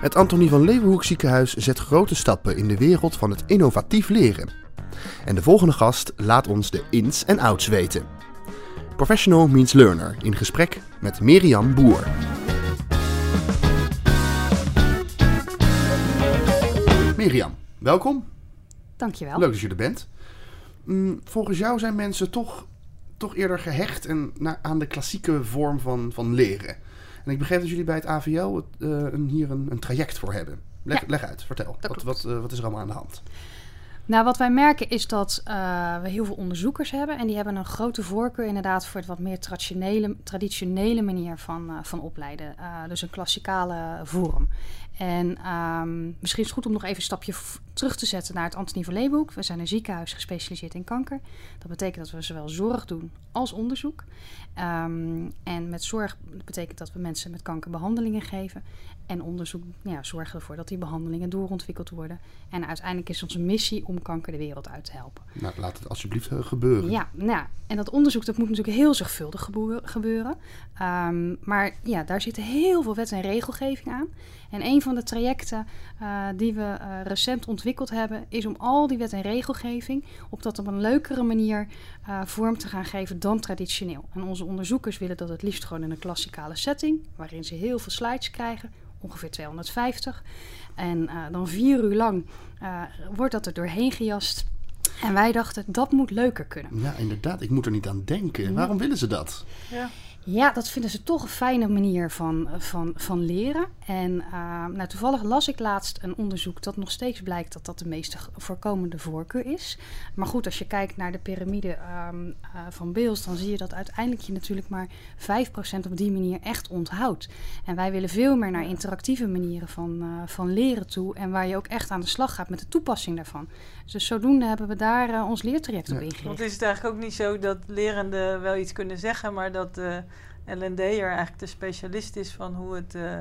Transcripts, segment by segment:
Het Antonie van Leeuwenhoek ziekenhuis zet grote stappen in de wereld van het innovatief leren. En de volgende gast laat ons de ins en outs weten. Professional means learner in gesprek met Mirjam Boer. Mirjam, welkom. Dankjewel. Leuk dat je er bent. Mm, volgens jou zijn mensen toch, toch eerder gehecht en, na, aan de klassieke vorm van, van leren. En ik begreep dat jullie bij het AVL het, eh, een, hier een, een traject voor hebben. Leg, Ja. leg uit, vertel. Wat, wat, eh, wat is er allemaal aan de hand? Nou, wat wij merken is dat eh, we heel veel onderzoekers hebben. En die hebben een grote voorkeur inderdaad voor het wat meer traditionele, traditionele manier van, eh, van opleiden. Eh, dus een klassikale vorm. En ehm, misschien is het goed om nog even een stapje terug te zetten naar het Antonie van Leeuwenhoek. We zijn een ziekenhuis gespecialiseerd in kanker. Dat betekent dat we zowel zorg doen als onderzoek. Ehm, en met zorg betekent dat we mensen met kanker behandelingen geven. En onderzoek ja, zorgen ervoor dat die behandelingen doorontwikkeld worden. En uiteindelijk is onze missie om kanker de wereld uit te helpen. Nou, laat het alsjeblieft eh, gebeuren. Ja, nou, en dat onderzoek dat moet natuurlijk heel zorgvuldig gebeuren. Ehm, maar ja, daar zit heel veel wet en regelgeving aan. En een van de trajecten eh, die we eh, recent ontwikkeld hebben, is om al die wet en regelgeving op dat op een leukere manier vorm te gaan geven dan traditioneel. En onze onderzoekers willen dat het liefst gewoon in een klassikale setting, waarin ze heel veel slides krijgen, ongeveer 250. En eh, dan vier uur lang eh, wordt dat er doorheen gejast. En wij dachten, dat moet leuker kunnen. Ja, inderdaad. Ik moet er niet aan denken. Waarom willen ze dat? Ja, dat vinden ze toch een fijne manier van, van, van leren. En eh, nou, toevallig las ik laatst een onderzoek dat nog steeds blijkt dat dat de meest voorkomende voorkeur is. Maar goed, als je kijkt naar de piramide ehm, eh, van Beels, dan zie je dat uiteindelijk je natuurlijk maar 5% op die manier echt onthoudt. En wij willen veel meer naar interactieve manieren van, eh, van leren toe. En waar je ook echt aan de slag gaat met de toepassing daarvan. Dus zodoende hebben we daar ons leertraject op Ja. ingericht. Want is het eigenlijk ook niet zo dat lerenden wel iets kunnen zeggen, maar dat de L&D'er eigenlijk de specialist is van hoe het, eh,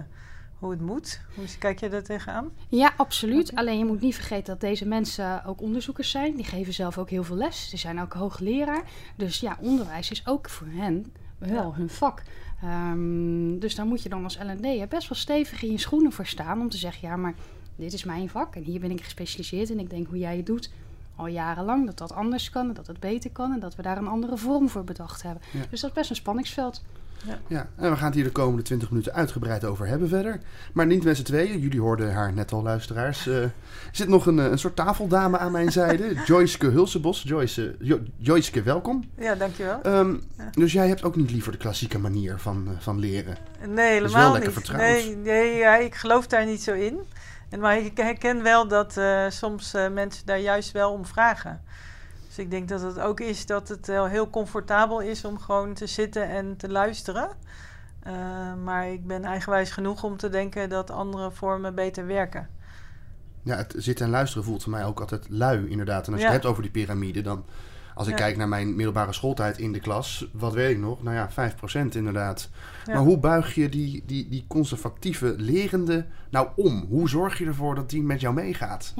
hoe het moet? Hoe kijk je daar tegenaan? Ja, absoluut. Alleen je moet niet vergeten dat deze mensen ook onderzoekers zijn. Die geven zelf ook heel veel les. Ze zijn ook hoogleraar. Dus ja, onderwijs is ook voor hen wel Ja. hun vak. Ehm, dus daar moet je dan als L&D'er best wel stevig in je schoenen voor staan. Om te zeggen, ja, maar dit is mijn vak. En hier ben ik gespecialiseerd. En ik denk hoe jij het doet al jarenlang. Dat dat anders kan. En dat het beter kan. En dat we daar een andere vorm voor bedacht hebben. Ja. Dus dat is best een spanningsveld. Ja, en we gaan het hier de komende 20 minuten uitgebreid over hebben verder. Maar niet met z'n tweeën. Jullie hoorden haar net al, luisteraars. Eh, er zit nog een, eh, een soort tafeldame aan mijn zijde. Joyce Hulsebos. Joyce, Jo- Joyce, welkom. Ja, dankjewel. Ja. Dus jij hebt ook niet liever de klassieke manier van, eh, van leren. Nee, helemaal niet. Nee, nee ja, ik geloof daar niet zo in. En, maar ik herken wel dat soms mensen daar juist wel om vragen. Dus ik denk dat het ook is dat het wel heel comfortabel is om gewoon te zitten en te luisteren. Eh, maar ik ben eigenwijs genoeg om te denken dat andere vormen beter werken. Ja, het zitten en luisteren voelt voor mij ook altijd lui, inderdaad. En als je Ja. het hebt over die piramide, dan... Als ik Ja. kijk naar mijn middelbare schooltijd in de klas, wat weet ik nog? Nou ja, 5% inderdaad. Ja. Maar hoe buig je die, die, die conservatieve lerende nou om? Hoe zorg je ervoor dat die met jou meegaat?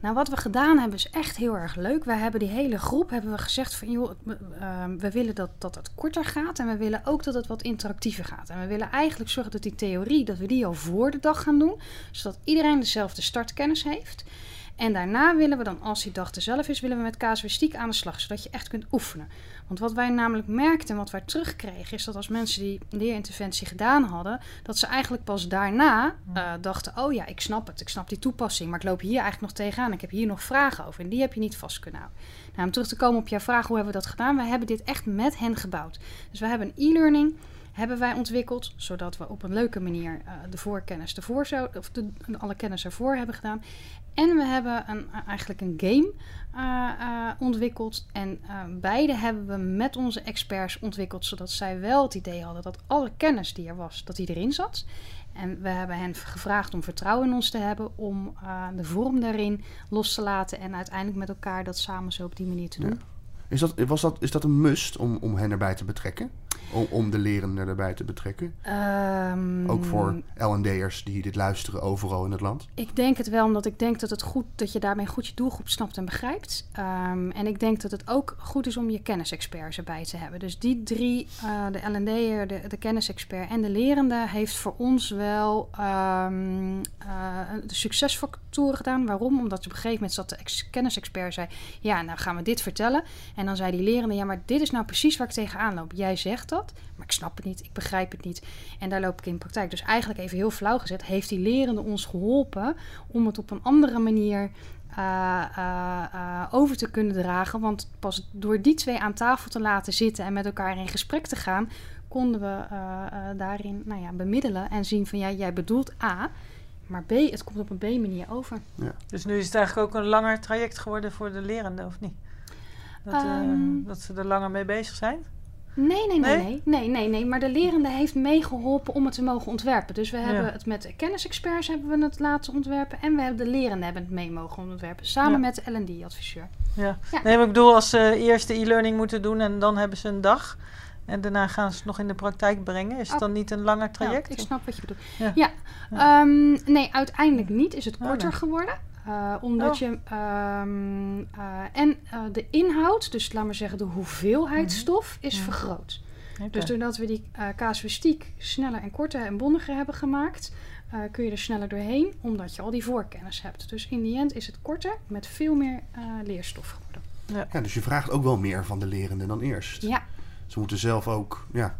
Nou, wat we gedaan hebben is echt heel erg leuk. Wij hebben die hele groep hebben we gezegd van joh, we, ehm, we willen dat, dat het korter gaat en we willen ook dat het wat interactiever gaat. En we willen eigenlijk zorgen dat die theorie, dat we die al voor de dag gaan doen, zodat iedereen dezelfde startkennis heeft. En daarna willen we dan, als die dag er zelf is, willen we met casuïstiek aan de slag, zodat je echt kunt oefenen. Want wat wij namelijk merkten en wat wij terugkregen, is dat als mensen die leerinterventie gedaan hadden, dat ze eigenlijk pas daarna eh, dachten: Oh ja, ik snap het, ik snap die toepassing, maar ik loop hier eigenlijk nog tegenaan. Ik heb hier nog vragen over en die heb je niet vast kunnen houden. Nou, om terug te komen op jouw vraag, hoe hebben we dat gedaan? We hebben dit echt met hen gebouwd. Dus we hebben een e-learning hebben wij ontwikkeld, zodat we op een leuke manier eh, de voorkennis ervoor zou, of de, alle kennis ervoor hebben gedaan. En we hebben een, eh, eigenlijk een game eh, eh, ontwikkeld. En beide hebben we met onze experts ontwikkeld, zodat zij wel het idee hadden dat alle kennis die er was, dat die erin zat. En we hebben hen gevraagd om vertrouwen in ons te hebben, om de vorm daarin los te laten en uiteindelijk met elkaar dat samen zo op die manier te doen. Is dat, was dat, is dat een must om, om hen erbij te betrekken? Om, om de lerenden erbij te betrekken? Ehm, Ook voor L&D'ers die dit luisteren overal in het land. Ik denk het wel, omdat ik denk dat het goed dat je daarmee goed je doelgroep snapt en begrijpt. Ehm, en ik denk dat het ook goed is om je kennisexperts erbij te hebben. Dus die drie, eh, de L&D'er, de, de kennisexpert en de lerende, heeft voor ons wel ehm, eh, de succesfactoren gedaan. Waarom? Omdat op een gegeven moment zat de ex- kennisexpert zei, ja, nou gaan we dit vertellen. En dan zei die lerende, ja, maar dit is nou precies waar ik tegenaan loop. Jij zegt dat, maar ik snap het niet, ik begrijp het niet. En daar loop ik in praktijk. Dus eigenlijk even heel flauw gezet, heeft die lerende ons geholpen om het op een andere manier eh, eh, eh, over te kunnen dragen. Want pas door die twee aan tafel te laten zitten en met elkaar in gesprek te gaan, konden we eh, eh, daarin nou ja, bemiddelen en zien van ja, jij bedoelt A, maar B, het komt op een B-manier over. Dus nu is het eigenlijk ook een langer traject geworden voor de lerenden, of niet? Dat, eh, Ehm. dat ze er langer mee bezig zijn? Nee, nee, nee, Nee? nee, nee, nee. Maar de lerende heeft meegeholpen om het te mogen ontwerpen. Dus we Ja. hebben het met kennisexperts hebben we het laten ontwerpen. En we hebben de lerenden hebben het mee mogen ontwerpen. Samen Ja. met de L&D-adviseur. Ja. Ja. Nee, maar ik bedoel, als ze eerst de e-learning moeten doen en dan hebben ze een dag. En daarna gaan ze het nog in de praktijk brengen. Is het dan niet een langer traject? Ja, ik snap wat je bedoelt. Ja. Ja, Ehm, nee, uiteindelijk niet. Is het Oh, korter geworden. Uh, omdat Oh. je ehm, uh, en uh, de inhoud, dus laat maar zeggen de hoeveelheid Mhm. stof, is Ja. vergroot. Dus doordat we die uh, casuïstiek sneller en korter en bondiger hebben gemaakt, uh, kun je er sneller doorheen, omdat je al die voorkennis hebt. Dus in die end is het korter met veel meer uh, leerstof geworden. Ja, dus je vraagt ook wel meer van de lerenden dan eerst. Ja, Ze moeten zelf ook ja,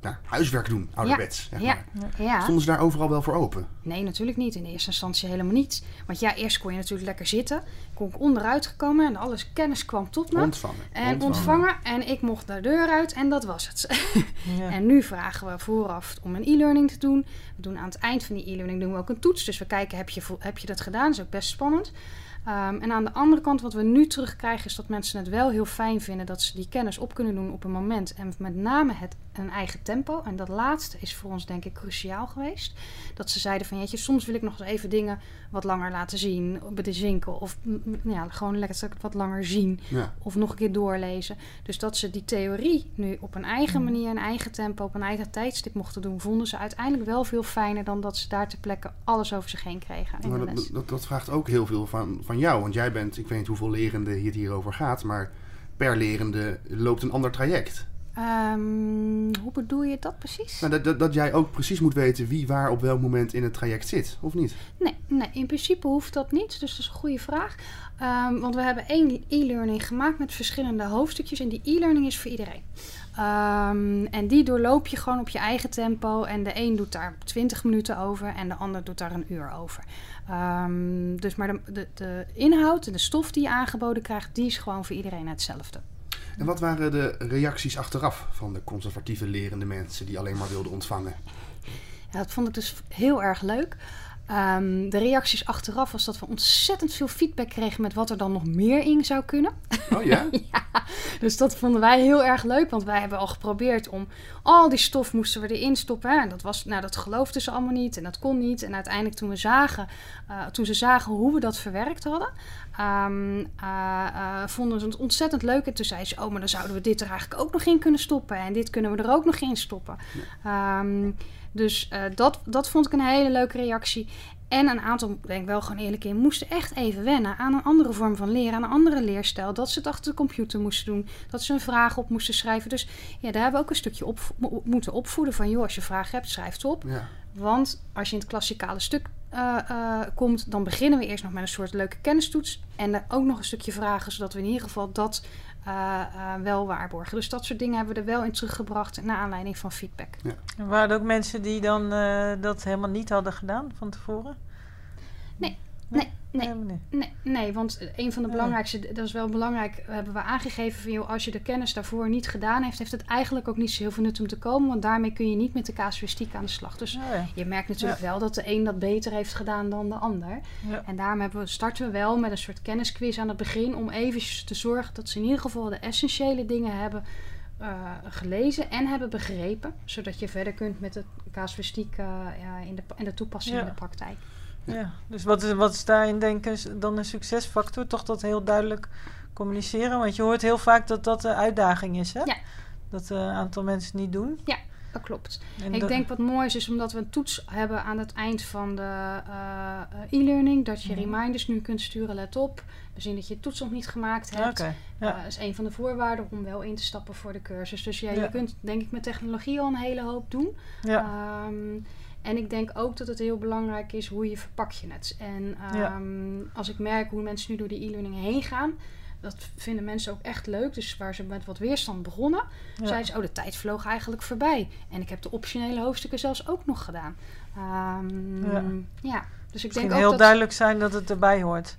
ja, huiswerk doen, ouderwets. zeg ja, maar. ja. Stonden ze daar overal wel voor open? Nee, natuurlijk niet. In de eerste instantie helemaal niet. Want ja, eerst kon je natuurlijk lekker zitten. Kon ik onderuit gekomen en alles kennis kwam tot me. Ontvangen. En ontvangen. En ik mocht de deur uit en dat was het. Ja. En nu vragen we vooraf om een e-learning te doen. We doen aan het eind van die e-learning doen we ook een toets. Dus we kijken, heb je, heb je dat gedaan? Dat is ook best spannend. Ehm, en aan de andere kant, wat we nu terugkrijgen, is dat mensen het wel heel fijn vinden dat ze die kennis op kunnen doen op een moment. En met name het een eigen tempo. En dat laatste is voor ons denk ik cruciaal geweest. Dat ze zeiden van, jeetje, soms wil ik nog eens even dingen wat langer laten zien, bezinken. Of mm, mm, ja, gewoon lekker wat langer zien. Ja. Of nog een keer doorlezen. Dus dat ze die theorie nu op een eigen Mhm. manier, een eigen tempo, op een eigen tijdstip mochten doen, vonden ze uiteindelijk wel veel fijner dan dat ze daar ter plekke alles over zich heen kregen. Maar de dat, dat, dat vraagt ook heel veel van, van jou. Want jij bent, ik weet niet hoeveel lerende hier het hierover gaat, maar per lerende loopt een ander traject. Ehm, hoe bedoel je dat precies? Nou, dat, dat, dat jij ook precies moet weten wie waar op welk moment in het traject zit, of niet? Nee, nee, in principe hoeft dat niet. Dus dat is een goede vraag. Ehm, want we hebben één e-learning gemaakt met verschillende hoofdstukjes. En die e-learning is voor iedereen. Ehm, en die doorloop je gewoon op je eigen tempo. En de een doet daar 20 minuten over en de ander doet daar een uur over. Dus maar de, de, de inhoud en de stof die je aangeboden krijgt, die is gewoon voor iedereen hetzelfde. En wat waren de reacties achteraf van de conservatieve lerende mensen die alleen maar wilden ontvangen? Ja, dat vond ik dus heel erg leuk. Ehm, de reacties achteraf was dat we ontzettend veel feedback kregen met wat er dan nog meer in zou kunnen. Oh ja? ja, dus dat vonden wij heel erg leuk, want wij hebben al geprobeerd om al die stof moesten we erin stoppen. Hè? En dat was, nou, dat geloofden ze allemaal niet en dat kon niet. En uiteindelijk toen we zagen, uh, toen ze zagen hoe we dat verwerkt hadden, um, uh, uh, vonden ze het ontzettend leuk. En toen zeiden ze, oh, maar dan zouden we dit er eigenlijk ook nog in kunnen stoppen en dit kunnen we er ook nog in stoppen. Ja. Um, dus uh, dat, dat vond ik een hele leuke reactie. En een aantal, denk ik wel gewoon eerlijk in, moesten echt even wennen aan een andere vorm van leren, aan een andere leerstijl. Dat ze het achter de computer moesten doen, dat ze een vraag op moesten schrijven. Dus ja, daar hebben we ook een stukje op moeten opvoeden van, joh, als je vragen hebt, schrijf het op. Ja. Want als je in het klassikale stuk uh, uh, komt, dan beginnen we eerst nog met een soort leuke kennistoets. En er ook nog een stukje vragen, zodat we in ieder geval dat uh, wel waarborgen. Dus dat soort dingen hebben we er wel in teruggebracht naar aanleiding van feedback. Ja. En waren er ook mensen die dan uh, dat helemaal niet hadden gedaan van tevoren? Nee, nee, nee. nee. Nee, nee, want een van de belangrijkste, dat is wel belangrijk, hebben we aangegeven van joh, als je de kennis daarvoor niet gedaan heeft, heeft het eigenlijk ook niet zo heel veel nut om te komen, want daarmee kun je niet met de casuïstiek aan de slag. Dus Oh ja. je merkt natuurlijk Ja. wel dat de een dat beter heeft gedaan dan de ander. Ja. En daarom hebben we, starten we wel met een soort kennisquiz aan het begin om even te zorgen dat ze in ieder geval de essentiële dingen hebben uh, gelezen en hebben begrepen, zodat je verder kunt met de casuïstiek uh, ja, in, de, in de toepassing in de praktijk. Ja, dus wat is, wat is daarin denk ik dan een succesfactor? Toch dat heel duidelijk communiceren? Want je hoort heel vaak dat dat de uitdaging is, hè? Ja. Dat een aantal mensen niet doen. Dat klopt. En ik dat- denk wat mooi is, is omdat we een toets hebben aan het eind van de eh, eh, e-learning. Dat je Mhm. reminders nu kunt sturen, let op. We zien dat je toets nog niet gemaakt hebt. Ja. Dat is een van de voorwaarden om wel in te stappen voor de cursus. Dus ja, Ja. je kunt denk ik met technologie al een hele hoop doen. ja. Ehm, en ik denk ook dat het heel belangrijk is hoe je verpak je het. En Ja. ehm, als ik merk hoe mensen nu door die e-learning heen gaan... Dat vinden mensen ook echt leuk. Dus waar ze met wat weerstand begonnen, Ja. zeiden ze: Oh, de tijd vloog eigenlijk voorbij. En ik heb de optionele hoofdstukken zelfs ook nog gedaan. Ehm, Ja. ja. dus ik Misschien denk ook heel dat. duidelijk zijn dat het erbij hoort.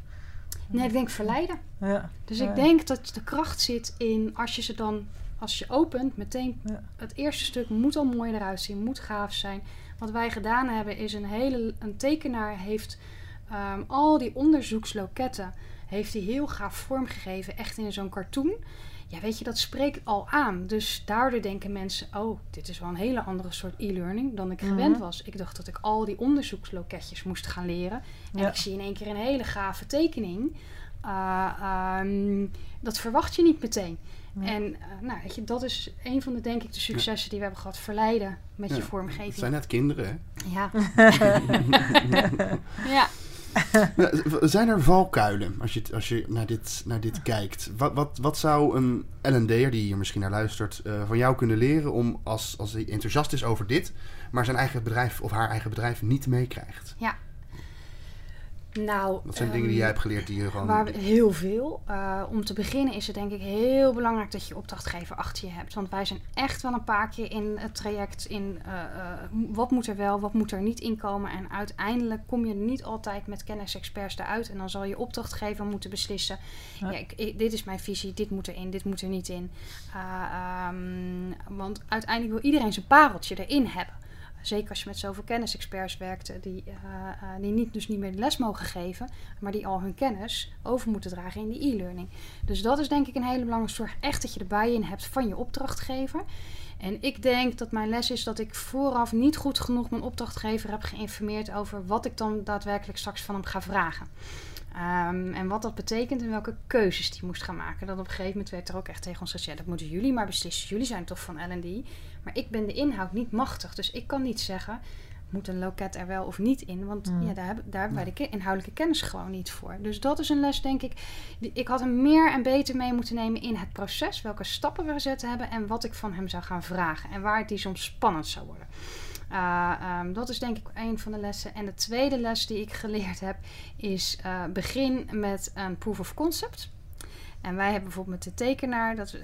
Nee, ik denk verleiden. Ja. Dus ik denk dat de kracht zit in als je ze dan, als je opent, meteen het eerste stuk moet al mooi eruit zien, moet gaaf zijn. Wat wij gedaan hebben is een hele, een tekenaar heeft ehm, al die onderzoeksloketten, heeft hij heel gaaf vormgegeven, echt in zo'n cartoon. Ja, weet je, dat spreekt al aan. Dus daardoor denken mensen, oh, dit is wel een hele andere soort e-learning dan ik Mhm. gewend was. Ik dacht dat ik al die onderzoeksloketjes moest gaan leren. En Ja. ik zie in één keer een hele gave tekening. Uh, ehm, dat verwacht je niet meteen. Ja. En uh, nou, weet je, dat is een van de, denk ik, de successen die we hebben gehad. Verleiden met je Ja, vormgeving. Het zijn net kinderen, hè? Ja. ja. Ja, Zijn er valkuilen als je, als je naar, dit, naar dit kijkt? Wat, wat, wat zou een L&D'er die hier misschien naar luistert eh, van jou kunnen leren om als, als hij enthousiast is over dit, maar zijn eigen bedrijf of haar eigen bedrijf niet meekrijgt? Nou, Dat zijn ehm, dingen die jij hebt geleerd die je gewoon... Waar we, heel veel. Uh, om te beginnen is het denk ik heel belangrijk dat je opdrachtgever achter je hebt. Want wij zijn echt wel een paar keer in het traject in uh, uh, wat moet er wel, wat moet er niet inkomen. En uiteindelijk kom je niet altijd met kennisexperts eruit. En dan zal je opdrachtgever moeten beslissen. Ja. Ja, ik, ik, dit is mijn visie, dit moet erin, dit moet er niet in. Um, want uiteindelijk wil iedereen zijn pareltje erin hebben. Zeker als je met zoveel kennisexperts werkt, die, uh, uh, die niet, dus niet meer les mogen geven, maar die al hun kennis over moeten dragen in die e-learning. Dus dat is denk ik een hele belangrijke zorg. Echt dat je erbij in hebt van je opdrachtgever. En ik denk dat mijn les is dat ik vooraf niet goed genoeg mijn opdrachtgever heb geïnformeerd over wat ik dan daadwerkelijk straks van hem ga vragen. Um, en wat dat betekent en welke keuzes die moest gaan maken. Dat op een gegeven moment werd er ook echt tegen ons gezegd: dat moeten jullie maar beslissen. Jullie zijn toch van LD. Maar ik ben de inhoud niet machtig. Dus ik kan niet zeggen: moet een loket er wel of niet in? Want mm. ja, daar, heb, daar hebben wij de inhoudelijke kennis gewoon niet voor. Dus dat is een les, denk ik. Die, ik had hem meer en beter mee moeten nemen in het proces. Welke stappen we gezet hebben en wat ik van hem zou gaan vragen. En waar het die soms spannend zou worden. Uh, um, dat is denk ik een van de lessen. En de tweede les die ik geleerd heb is uh, begin met een proof of concept. En wij hebben bijvoorbeeld met de tekenaar, dat, uh,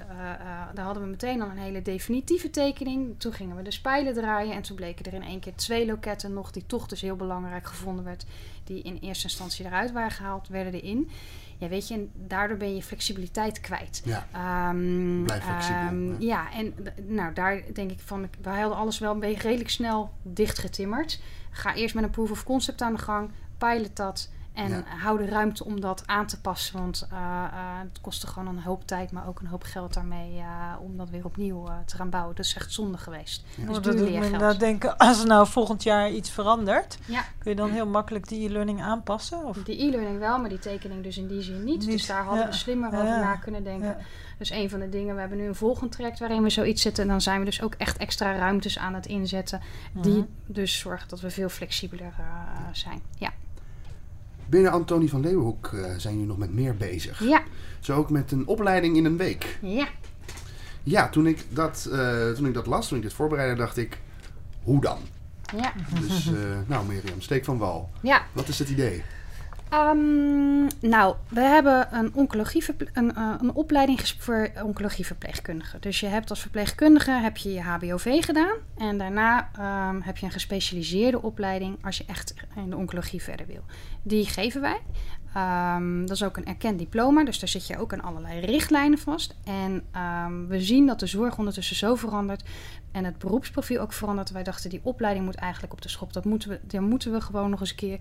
daar hadden we meteen al een hele definitieve tekening. Toen gingen we de spijlen draaien en toen bleken er in één keer twee loketten nog, die toch dus heel belangrijk gevonden werd, die in eerste instantie eruit waren gehaald, werden erin. Ja, weet je, en daardoor ben je flexibiliteit kwijt. Ja, um, blijf flexibel. Um, ja, en nou, daar denk ik van, wij hadden alles wel een beetje redelijk snel dichtgetimmerd. Ga eerst met een proof of concept aan de gang, pilot dat en ja. hou de ruimte om dat aan te passen. Want uh, uh, het kostte gewoon een hoop tijd, maar ook een hoop geld daarmee uh, om dat weer opnieuw te gaan bouwen. Dat is echt zonde geweest. Ja. Dus dat doet me inderdaad denken, als er nou volgend jaar iets verandert, ja. kun je dan heel makkelijk die e-learning aanpassen? Of? Die e-learning wel, maar die tekening dus in die zin niet. niet. Dus daar hadden ja. we slimmer over na kunnen denken. Dus een van de dingen, we hebben nu een volgend traject waarin we zoiets zitten. En dan zijn we dus ook echt extra ruimtes aan het inzetten. Die -huh. dus zorgen dat we veel flexibeler zijn. Ja. Binnen Antonie van Leeuwenhoek uh, zijn jullie nog met meer bezig. Ja. Zo ook met een opleiding in een week. Ja. Ja, toen ik dat, uh, toen ik dat las, toen ik dit voorbereidde, dacht ik, hoe dan? Ja. Dus, uh, nou Mirjam, steek van wal. Ja. Wat is het idee? Um, nou, we hebben een, een, uh, een opleiding voor oncologieverpleegkundigen. Dus je hebt als verpleegkundige heb je, je HBOV gedaan. En daarna um, heb je een gespecialiseerde opleiding als je echt in de oncologie verder wil. Die geven wij. Um, dat is ook een erkend diploma, dus daar zit je ook aan allerlei richtlijnen vast. En um, we zien dat de zorg ondertussen zo verandert en het beroepsprofiel ook verandert. Wij dachten, die opleiding moet eigenlijk op de schop. Dat moeten we, daar moeten we gewoon nog eens een keer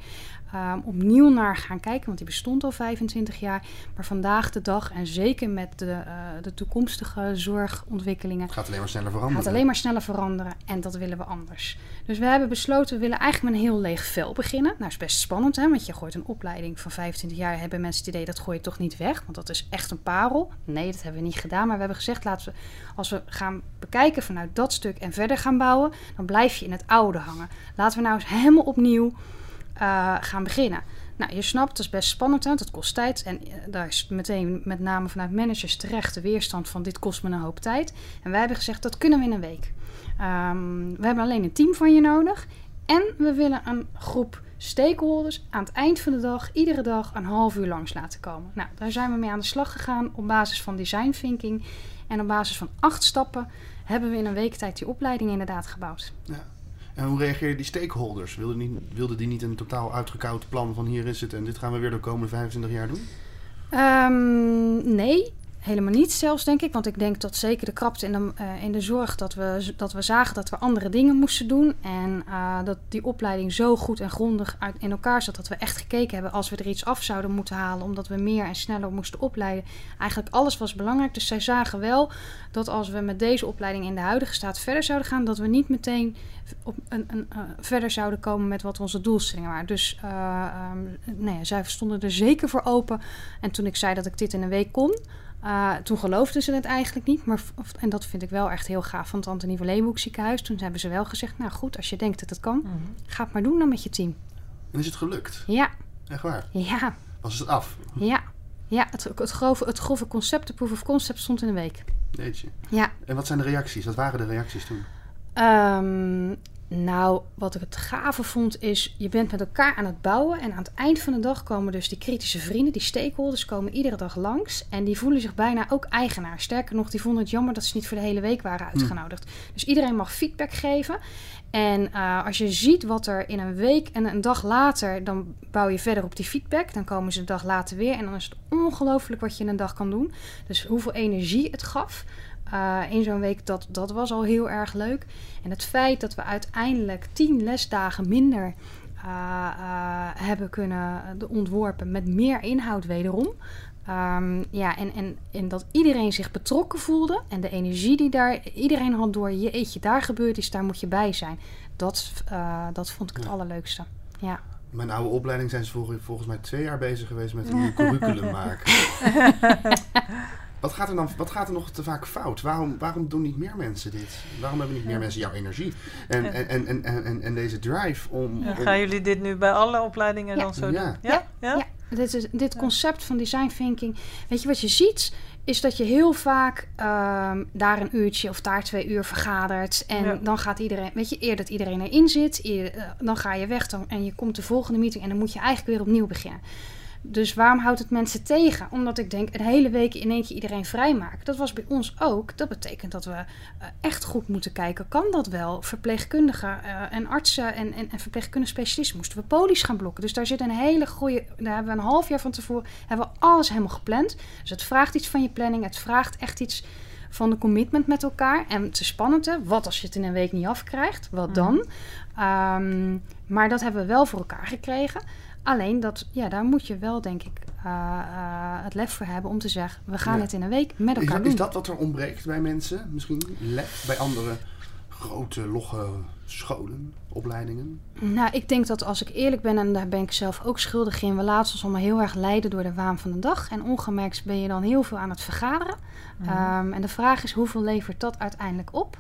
um, opnieuw naar gaan kijken, want die bestond al 25 jaar. Maar vandaag de dag, en zeker met de, uh, de toekomstige zorgontwikkelingen... Het gaat alleen maar sneller veranderen. gaat alleen maar sneller veranderen en dat willen we anders. Dus we hebben besloten, we willen eigenlijk met een heel leeg vel beginnen. Nou, is best spannend, hè, want je gooit een opleiding van 25 25 jaar hebben mensen het idee dat gooi je toch niet weg, want dat is echt een parel. Nee, dat hebben we niet gedaan, maar we hebben gezegd laten we, als we gaan bekijken vanuit dat stuk en verder gaan bouwen, dan blijf je in het oude hangen. Laten we nou eens helemaal opnieuw uh, gaan beginnen. Nou, je snapt, het is best spannend, hè? dat kost tijd. En uh, daar is meteen met name vanuit managers terecht de weerstand van dit kost me een hoop tijd. En wij hebben gezegd, dat kunnen we in een week. Um, we hebben alleen een team van je nodig. En we willen een groep stakeholders aan het eind van de dag, iedere dag, een half uur langs laten komen. Nou, daar zijn we mee aan de slag gegaan op basis van design thinking. En op basis van acht stappen hebben we in een week tijd die opleiding inderdaad gebouwd. Ja. En hoe reageerden die stakeholders? Wilden die, wilden die niet een totaal uitgekoud plan van hier is het en dit gaan we weer de komende 25 jaar doen? Um, nee, helemaal niet zelfs, denk ik. Want ik denk dat zeker de krapte in de, uh, in de zorg... Dat we, dat we zagen dat we andere dingen moesten doen. En uh, dat die opleiding zo goed en grondig uit, in elkaar zat... dat we echt gekeken hebben als we er iets af zouden moeten halen... omdat we meer en sneller moesten opleiden. Eigenlijk alles was belangrijk. Dus zij zagen wel dat als we met deze opleiding in de huidige staat verder zouden gaan... dat we niet meteen op een, een, uh, verder zouden komen met wat onze doelstellingen waren. Dus um, nee, zij stonden er zeker voor open. En toen ik zei dat ik dit in een week kon... Uh, toen geloofden ze het eigenlijk niet. Maar, en dat vind ik wel echt heel gaaf van het Antonie van Leeuwenhoek ziekenhuis. Toen hebben ze wel gezegd, nou goed, als je denkt dat het kan, mm -hmm. ga het maar doen dan met je team. En is het gelukt? Ja. Echt waar? Ja. Was het af? Ja. Ja, het, het, grove, het grove concept, de proof of concept, stond in een week. Weet je. Ja. En wat zijn de reacties? Wat waren de reacties toen? Um, nou, wat ik het gave vond is, je bent met elkaar aan het bouwen en aan het eind van de dag komen dus die kritische vrienden, die stakeholders, komen iedere dag langs en die voelen zich bijna ook eigenaar. Sterker nog, die vonden het jammer dat ze niet voor de hele week waren uitgenodigd. Hm. Dus iedereen mag feedback geven. En uh, als je ziet wat er in een week en een dag later, dan bouw je verder op die feedback. Dan komen ze een dag later weer en dan is het ongelooflijk wat je in een dag kan doen. Dus hoeveel energie het gaf. Uh, in zo'n week, dat, dat was al heel erg leuk. En het feit dat we uiteindelijk tien lesdagen minder uh, uh, hebben kunnen ontworpen met meer inhoud wederom. Um, ja, en, en, en dat iedereen zich betrokken voelde en de energie die daar iedereen had door je eetje daar gebeurd is, daar moet je bij zijn. Dat, dat vond ik het ja. allerleukste. Ja. Mijn oude opleiding zijn ze volgens, volgens mij twee jaar bezig geweest met een nieuw curriculum maken. Wat gaat, er dan, wat gaat er nog te vaak fout? Waarom, waarom doen niet meer mensen dit? Waarom hebben niet meer mensen jouw energie en, en, en, en, en, en deze drive om, ja, Gaan jullie dit nu bij alle opleidingen ja. dan zo ja. doen? Ja, ja. ja. Dit, is, dit concept van design thinking. Weet je wat je ziet? Is dat je heel vaak um, daar een uurtje of daar twee uur vergadert. En dan gaat iedereen, weet je, eer dat iedereen erin zit, eer, uh, dan ga je weg dan, en je komt de volgende meeting en dan moet je eigenlijk weer opnieuw beginnen. Dus waarom houdt het mensen tegen? Omdat ik denk, een hele week in eentje iedereen vrijmaken. Dat was bij ons ook. Dat betekent dat we uh, echt goed moeten kijken. Kan dat wel? Verpleegkundigen uh, en artsen en, en, en verpleegkundige specialisten moesten we polies gaan blokken. Dus daar zit een hele goede... Daar hebben we een half jaar van tevoren... hebben we alles helemaal gepland. Dus het vraagt iets van je planning. Het vraagt echt iets van de commitment met elkaar. En het is spannend, hè? Wat als je het in een week niet afkrijgt? Wat dan? Mm. Um, maar dat hebben we wel voor elkaar gekregen. Alleen dat, ja, daar moet je wel, denk ik, uh, uh, het lef voor hebben om te zeggen: we gaan ja. het in een week met elkaar is, doen. Is dat wat er ontbreekt bij mensen? Misschien lef bij andere grote, logge scholen, opleidingen? Nou, ik denk dat als ik eerlijk ben, en daar ben ik zelf ook schuldig in, we laten ons allemaal heel erg leiden door de waan van de dag. En ongemerkt ben je dan heel veel aan het vergaderen. Mm. Um, en de vraag is: hoeveel levert dat uiteindelijk op?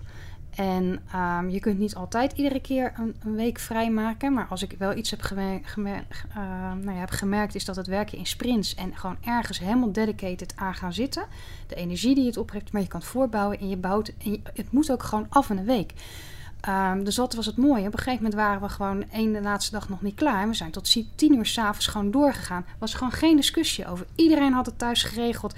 En um, je kunt niet altijd iedere keer een, een, week vrijmaken. Maar als ik wel iets heb, gemer gemer uh, nou ja, heb gemerkt, is dat het werken in sprints en gewoon ergens helemaal dedicated aan gaan zitten. De energie die het oprecht, maar je kan het voorbouwen en je bouwt. En je, het moet ook gewoon af in een week. Um, dus dat was het mooie. Op een gegeven moment waren we gewoon één de laatste dag nog niet klaar. We zijn tot tien uur s'avonds gewoon doorgegaan. Was gewoon geen discussie over. Iedereen had het thuis geregeld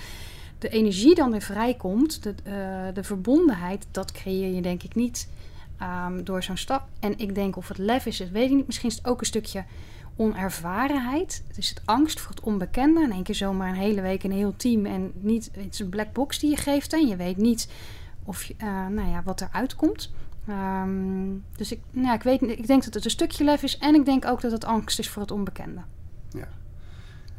de energie dan weer vrijkomt, de, uh, de verbondenheid, dat creëer je denk ik niet um, door zo'n stap. En ik denk of het lef is, dat weet ik niet. Misschien is het ook een stukje onervarenheid. Het is het angst voor het onbekende. In één keer zomaar een hele week een heel team en niet, het is een black box die je geeft en je weet niet of je, uh, nou ja, wat eruit komt. Um, dus ik, nou, ik, weet, ik denk dat het een stukje lef is en ik denk ook dat het angst is voor het onbekende. Ja.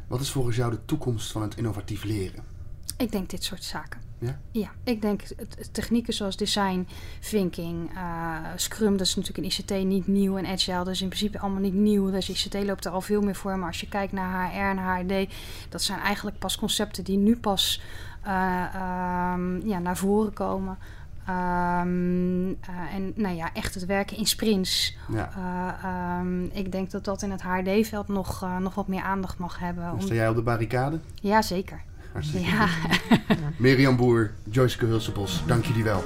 Wat is volgens jou de toekomst van het innovatief leren? Ik denk dit soort zaken. Ja? Ja, ik denk technieken zoals design, thinking, eh, Scrum, dat is natuurlijk in ICT niet nieuw. En Agile, dat is in principe allemaal niet nieuw. Dus ICT loopt er al veel meer voor. Maar als je kijkt naar HR en HRD, dat zijn eigenlijk pas concepten die nu pas eh, ehm, ja, naar voren komen. Ehm, eh, en nou ja, echt het werken in sprints. Ja. Eh, ehm, ik denk dat dat in het HRD-veld nog, nog wat meer aandacht mag hebben. Dan Om... sta jij op de barricade. Ja, zeker. Hartstikke Ja. Mirjam Boer, Joyce Hulsebos, dank jullie wel.